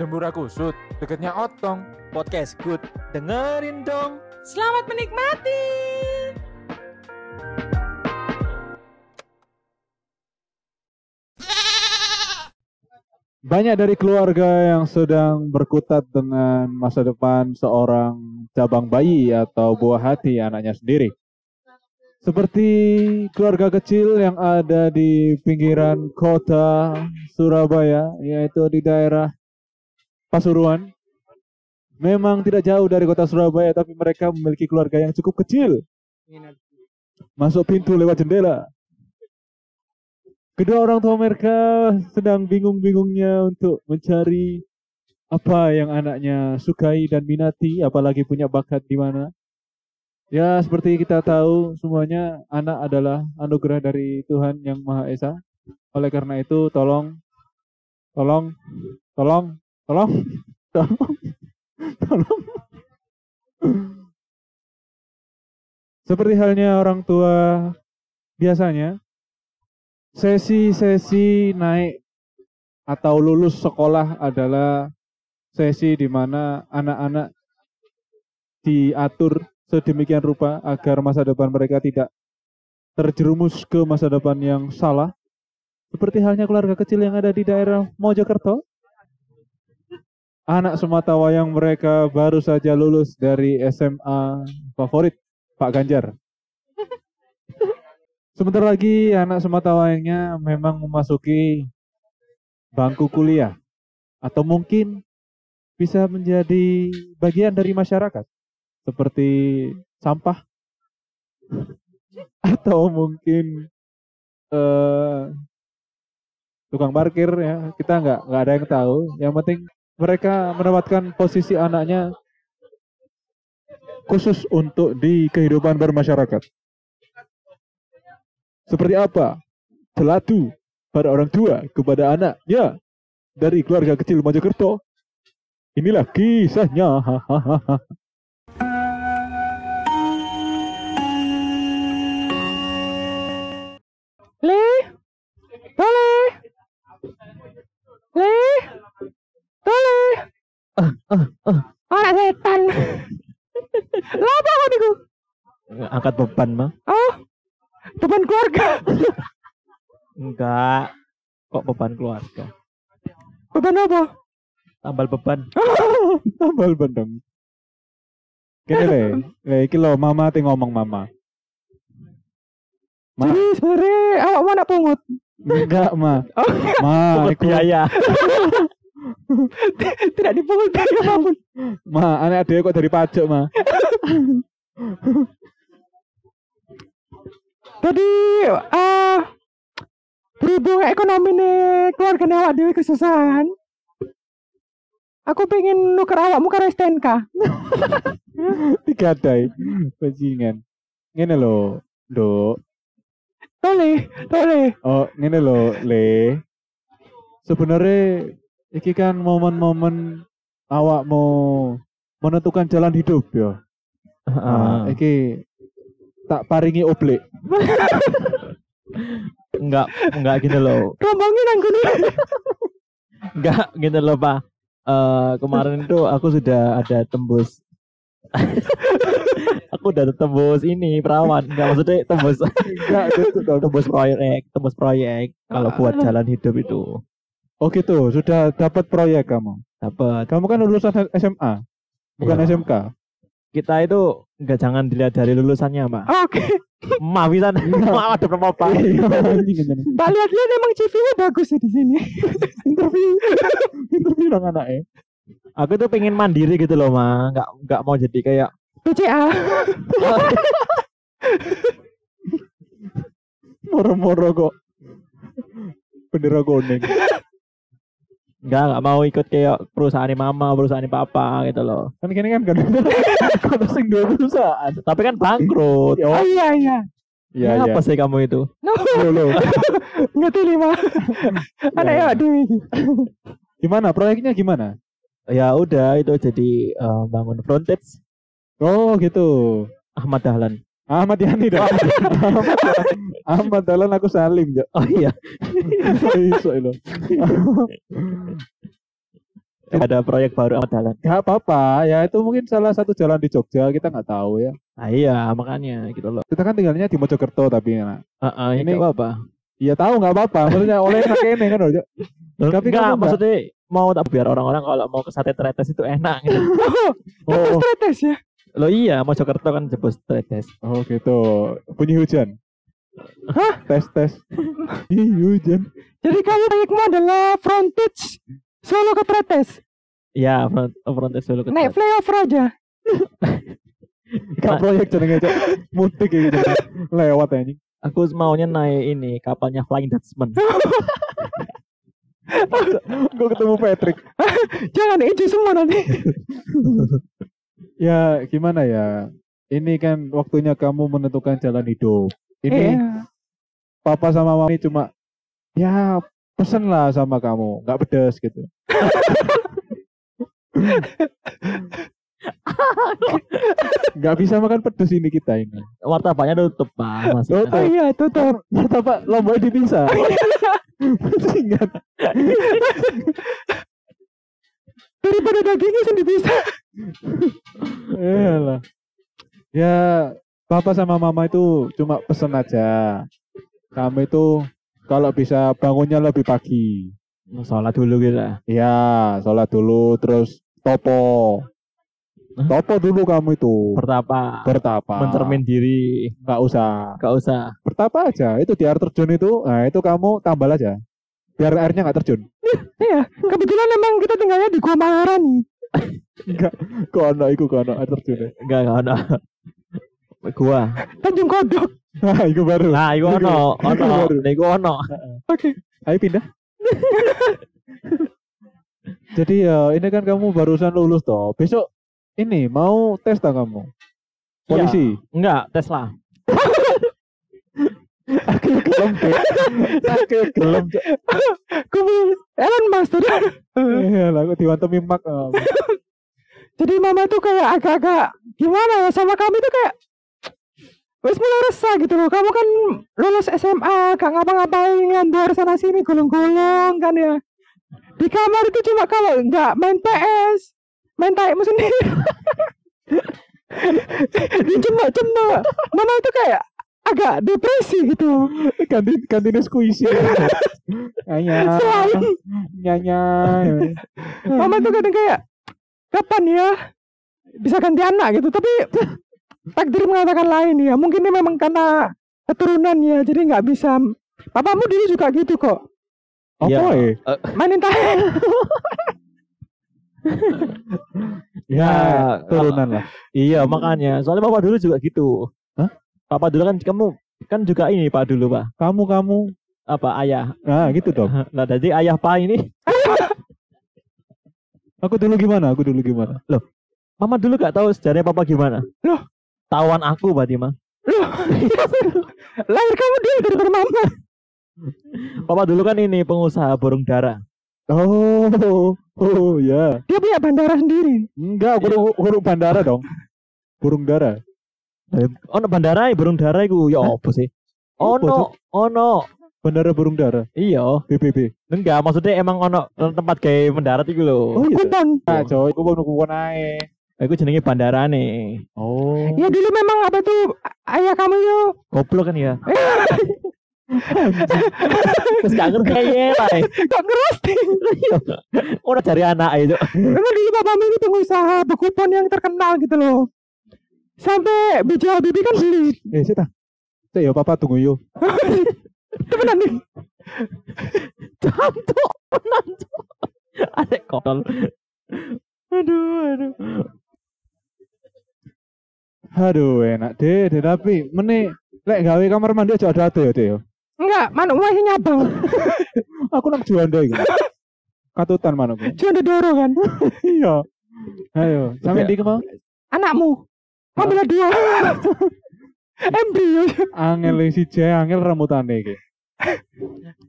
Dembura kusut, deketnya otong. Podcast good. Dengerin dong. Selamat menikmati. Banyak dari keluarga yang sedang berkutat dengan masa depan seorang cabang bayi atau buah hati anaknya sendiri. Seperti keluarga kecil yang ada di pinggiran kota Surabaya, yaitu di daerah Pasuruan. Memang tidak jauh dari kota Surabaya, tapi mereka memiliki keluarga yang cukup kecil. Masuk pintu lewat jendela. Kedua orang tua mereka sedang bingung-bingungnya untuk mencari apa yang anaknya sukai dan minati, apalagi punya bakat di mana. Ya, seperti kita tahu semuanya anak adalah anugerah dari Tuhan yang Maha Esa. Oleh karena itu, tolong, tolong, tolong, tolong, tolong, tolong. Seperti halnya orang tua biasanya, sesi-sesi naik atau lulus sekolah adalah sesi di mana anak-anak diatur sedemikian rupa agar masa depan mereka tidak terjerumus ke masa depan yang salah. Seperti halnya keluarga kecil yang ada di daerah Mojokerto. Anak semata wayang mereka baru saja lulus dari SMA favorit Pak Ganjar. Sebentar lagi anak semata wayangnya memang memasuki bangku kuliah. Atau mungkin bisa menjadi bagian dari masyarakat seperti sampah atau mungkin eh, tukang parkir ya kita nggak nggak ada yang tahu yang penting mereka mendapatkan posisi anaknya khusus untuk di kehidupan bermasyarakat. Seperti apa celatu pada orang tua kepada anaknya dari keluarga kecil Mojokerto? Inilah kisahnya Angkat beban mah? Oh, beban keluarga. Enggak. Kok beban keluarga? Beban apa? Tambal beban. tambal bandeng. Kene le, le iki lho mama te ngomong mama. Ma, Jadi sore awak mau nak pungut. enggak ma. Oh, Ma, iku, biaya. tidak dipungut biaya apa pun. ma, anak dhewe kok dari pajak ma. Jadi ah berhubung ekonomi nih keluarga awak dewi kesusahan. Aku pengen nuker awakmu karo STNK. Digadai. Bajingan. Ngene lho, Nduk. Tole, tole. Oh, ngene lho, Le. Sebenarnya iki kan momen-momen awak mau menentukan jalan hidup ya. Nah, Heeh. iki tak paringi oblik. Enggak, enggak gitu loh. Rombongin nang gini. Enggak gitu loh, Pak. Eh kemarin itu aku sudah ada tembus aku udah tembus ini perawan enggak maksudnya tembus Enggak gitu tembus proyek tembus proyek kalau buat jalan hidup itu Oh gitu, sudah dapat proyek kamu. dapat Kamu kan lulusan SMA, bukan Iya. SMK. Kita itu enggak jangan dilihat dari lulusannya pak Oke. maaf bisa maaf ada berapa pak Tak lihat-lihat emang CV-nya bagus ya di sini. interview, interview dong anaknya. aku tuh pengen mandiri gitu loh ma nggak nggak mau jadi kayak BCA. Moro-moro kok. Bendera kuning. Nggak nggak mau ikut kayak perusahaan mama perusahaan papa gitu loh Kan kini kan kan kan sing dua perusahaan. tapi kan bangkrut Oh iya iya. Iya iya. apa sih kamu itu No, Loh, loh. ngerti lima. Iya, ya dewi. Gimana proyeknya gimana? ya udah itu jadi eh, bangun frontage Oh gitu. Ahmad Dahlan Ahmad Yani dong. Ahmad, Ahmad Dahlan aku Salim ya. oh iya Iso lho. ada proyek baru amat jalan. Gak apa-apa, ya itu mungkin salah satu jalan di Jogja kita nggak tahu ya. Nah, iya makanya gitu loh. Kita kan tinggalnya di Mojokerto tapi ya. Heeh, Ini- ini apa? Iya tahu nggak apa-apa, maksudnya oleh enak ini kan Ojo. Tapi Enggak, nggak- maksudnya mau tak biar orang-orang kalau mau ke sate tretes itu enak gitu. Oh, Stretes ya. Lo iya, mau Jakarta kan jebus tretes. oh gitu. Bunyi hujan. Hah? Tes tes. Ih, hujan. Jadi kamu proyekmu adalah frontage Solo ke Tretes. Iya, front frontes dulu ke Naik flyover aja. Gak proyek jenenge Cok. Mudik gitu. Lewat anjing. Aku maunya naik ini kapalnya Flying Dutchman. Gue ketemu Patrick. Jangan hijau semua nanti. Ya gimana ya? Ini kan waktunya kamu menentukan jalan hidup. Ini Iya. papa sama mami cuma ya pesen lah sama kamu, nggak pedas gitu. Nggak bisa makan pedas ini kita ini. Martabaknya tutup, Pak. Masih. Tutup. Oh iya, tutup. Martabak lomboknya dipisah. Ingat. Daripada dagingnya sendiri bisa. Iyalah. Ya, papa sama mama itu cuma pesen aja. Kamu itu kalau bisa bangunnya lebih pagi. Sholat dulu gitu. Iya, sholat dulu terus topo. Topo dulu kamu itu. Bertapa. Bertapa. Mencermin diri. Nggak usah. Gak usah. Bertapa aja. Itu di air terjun itu, nah itu kamu tambal aja. Biar airnya nggak terjun. Iya, kebetulan emang kita tinggalnya di Gua Maharani. Enggak. Kok ono iku kok ono air terjun. Enggak, enggak ada. Gua. Tanjung Kodok. Nah, itu baru. Nah, iku ono, ono. Baru. Nah, iku ono. Oke. Ayo pindah. Jadi ya ini kan kamu barusan lulus toh. Besok ini mau tes tak kamu? Polisi. Enggak, Tesla. Aku gelem. Aku gelem. Kemudian Elon Musk tuh. Iya aku diwantemi mak. Jadi mama tuh kayak agak-agak gimana ya sama kami tuh kayak Wes mulai resah gitu loh. Kamu kan lulus SMA, gak ngapa-ngapain ngambor sana sini gulung-gulung kan ya. Di kamar itu cuma kalau nggak main PS, main taekmu sendiri. Dicemak-cemak. Mama itu kayak agak depresi gitu. ganti ganti squishy. Nyanyi. Selain Nyanyi. mama tuh kadang kayak kapan ya bisa ganti anak gitu tapi takdir mengatakan lain ya mungkin ini memang karena keturunan ya jadi nggak bisa papamu dulu juga gitu kok Apa Iya. ya? mainin tahe Ya, turunan lah. Iya, makanya. Soalnya papa dulu juga gitu. Papa dulu kan kamu kan juga ini Pak dulu, Pak. Kamu kamu. Apa ayah? Nah, gitu dong. Nah, jadi ayah Pak ini Aku dulu gimana? Aku dulu gimana? Mama dulu gak tahu sejarahnya papa gimana. Loh? Tawan aku berarti mah. lahir kamu dia dari mama Papa dulu kan ini pengusaha burung dara. Oh, oh ya. dia punya bandara sendiri Enggak, burung, burung bandara dong. Burung dara. Ono bandara burung dara iku ya apa sih? Ono, ono. Bandara burung dara. Iya. BBB. Enggak, maksudnya emang ono tempat kayak mendarat iku lho. Oh, iya. kupon Nah, coy, aku mau nunggu naik. Iku jenenge bandara nih. Oh. ya dulu memang apa itu ayah kamu yo Goblok kan ya. Terus gak ngerti lah. kok ngerosting Udah cari anak itu. memang dulu papamu ini pengusaha bekupon yang terkenal gitu loh sampai biji Habibie kan beli Eh, sita. Sita ya, papa tunggu yuk. temenan nih Cantuk, cok. Adek kontol. Aduh, aduh. Aduh, enak deh, deh tapi mene lek gawe kamar mandi aja ada ada ya, deh. enggak manuk masih nyabang Aku nang juanda iki. Katutan manukku. cuma ada doro kan Iya. Ayo, sampe Oke. ndi mau? anakmu ambil dua embrio Angel si J, angel ramutane iki.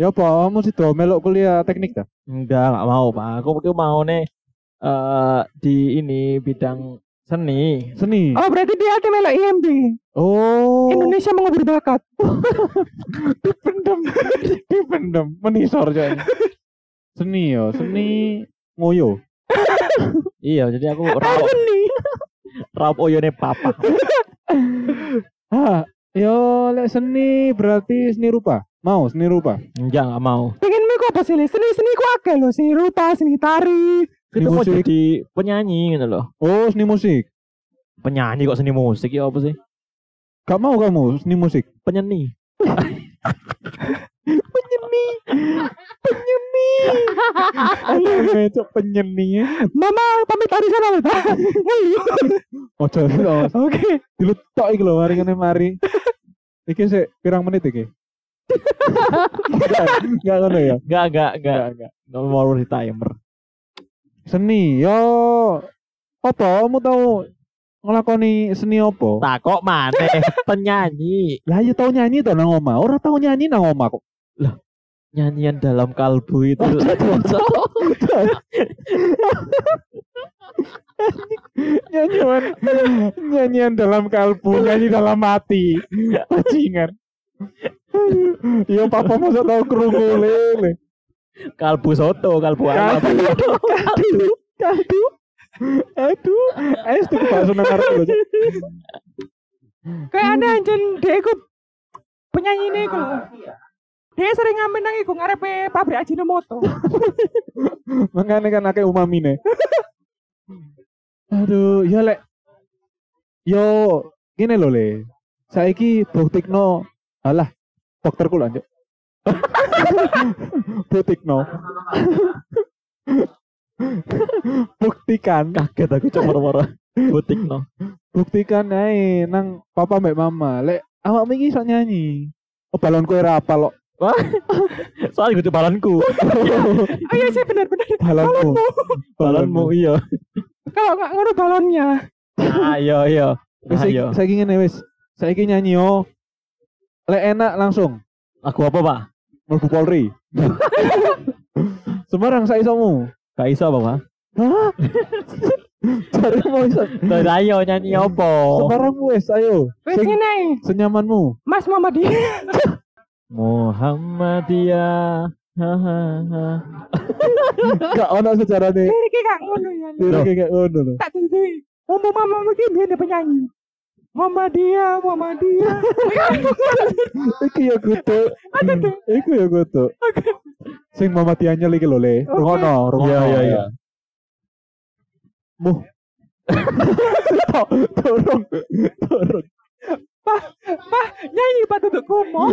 Ya apa, kamu sih do melok kuliah teknik ta? Enggak, enggak mau, Pak. Aku mau nih eh di ini bidang seni. Seni. oh berarti dia tuh melok IMB Oh. Indonesia mengubur bakat dipendem. dipendem. Menisor coy. Seni yo, seni ngoyo. Iya, jadi aku Ah, raup seni. Raup oyone papa. Ah, yo lek seni berarti seni rupa. Mau seni rupa. Enggak, enggak mau. Pengen ku apa sih? Seni seni ku akeh lho, seni rupa, seni tari. Seni Itu mau musik. jadi penyanyi gitu loh. Oh, seni musik. Penyanyi kok seni musik ya apa sih? Gak mau kamu seni musik. Penyeni. Ayo cok penyeni. Mama pamit tari sana. Ojo ojo. Oke. Diletok iki lho mari ngene mari. Iki sik pirang menit iki? Enggak, ngono ya. Enggak, enggak, enggak. Enggak, enggak. Nggak mau di timer. Seni yo apa kamu tahu ngelakoni seni apa? Tak kok maneh penyanyi. Lah ya tau nyanyi to nang omah. Ora tau nyanyi nang omah kok. Nyanyian dalam kalbu itu. Nyanyian nyanyian dalam kalbu, nyanyi dalam hati. Bajingan. Yo papa masa tau krungu lele. kalbu soto, kalbu ayam. Kalbu. Kalbu. Aduh, es tuh bakso nang arep lho. Cok. Kayak aneh anjen dia ikut penyanyi ini iku lho. Dia sering ngamen nang iku ngarepe pabrik Ajinomoto. Makanya kan akeh umamine. Aduh, ya lek. Yo, gini lho le. Saiki buktikno alah dokterku lanjut. buktikno. Buktikan, Kaget aku cuma moro butik no. buktikan ae nang papa mbak mama. Lek awak iki iso nyanyi. Oh, balon kowe ra apal Soalnya gitu balanku. Oh iya sih benar-benar. Balonmu. Balanmu iya. Kalau nggak ngono balonnya. Ayo, iya. Wis saiki Ayo. saiki ngene wis. Saiki nyanyi yo. Lek enak langsung. Aku apa, Pak? Mlebu Polri. Semarang saisomu. Gak iso apa, Pak? Hah? Cari mau iso. Nah, ayo nyanyi apa? Semarang wes, ayo. Wes Sing ngene, senyamanmu. Mas Muhammadiyah. Muhammadiyah. Ha, ha, ha. Gak ono sejarahnya. Liriknya gak ngono ya. Lirik kayak ngono lho. Tak tutui. Umum mama mungkin dia penyanyi. Muhammadiyah, Muhammadiyah. Iki ya tuh. Iku ya. Oke. Sing Muhammad Tianya iki lho le. Rungono, rungono. Iya, iya, iya. Muh. Tok, Turun. Turun. Pak, nyanyi Pak Tutuk Kumo.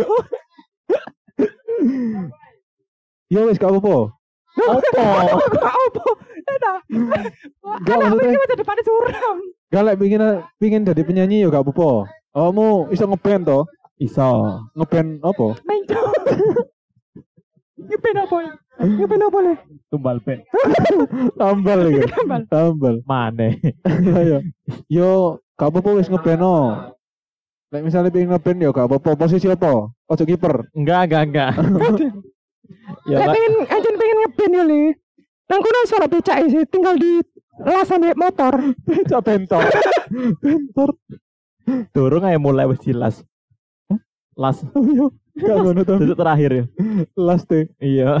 Ya wes gak apa-apa. Apa? Pak Opo. Enak. Gak maksudnya. ini masa depannya suram. Gak lek pingin pingin jadi penyanyi ya gak apa-apa. Kamu iso ngeband to? Iso. Ngeband apa? Menco. Ngepin apa ya? Ngepin apa le? Tumbal pen. Tambal iki. Tambal. Tambal. Mana? Ayo. Yo, gak apa-apa wis ngeband no. Lek misalnya pengen ngeband ya gak apa-apa. Posisi apa? Ojo kiper. Enggak, enggak, enggak. ya, Lek pengen anjen pengen ngepin ya le. Nang kono suara becak sih, tinggal di lasan naik motor. Becak bentor. bentor. Dorong aja mulai wis jelas. Las. Oh iya. Gak ngono to. Duduk terakhir ya. Last deh. Iya.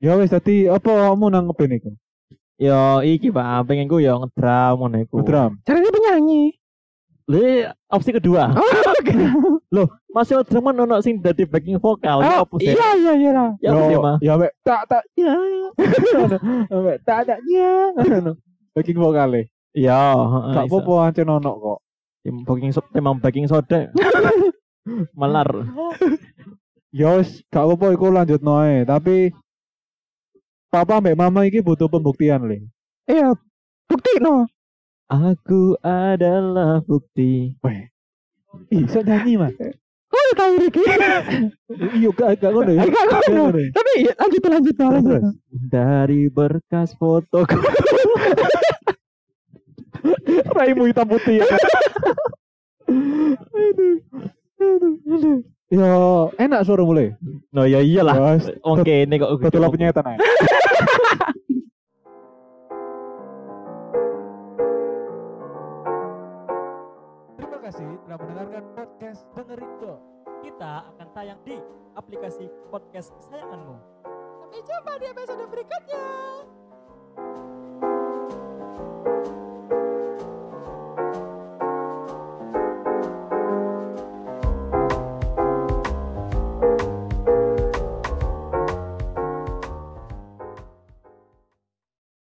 Ya wis tadi apa kamu nang ngeband iku? Yo iki Pak, pengen ku yo ngedram ngono iku. Drum. Caranya penyanyi. Le opsi kedua. Oh, oke. Masih kan ono sing dadi backing vokal. Ya Oh, sih? iya iya iya lah. Ya Ma? ya wek tak tak ya. Wek tak tak ya. Backing vokale. Iya, heeh, Gak apa-apa ancen ono kok. Tim baking soda, memang baking soda. Melar. Ya wis gak apa-apa iku lanjut noe, tapi Papa mbak mama iki butuh pembuktian le. Iya. Bukti no. Aku adalah bukti. Weh. Ih, iso nyanyi mah. Kau udah tahu Ricky? Iya gak gak ngono ya. Gak ngono. ngono ya. Tapi iya, lanjut lanjut lanjut. Dari berkas foto Raimu hitam putih ya. aduh, aduh, aduh. Ya enak suara mulai. No ya iyalah. Ya, Oke, ini kok Betul lah penyetan kasih telah mendengarkan podcast dengerin dong. Kita akan tayang di aplikasi podcast kesayanganmu. Sampai jumpa di episode berikutnya.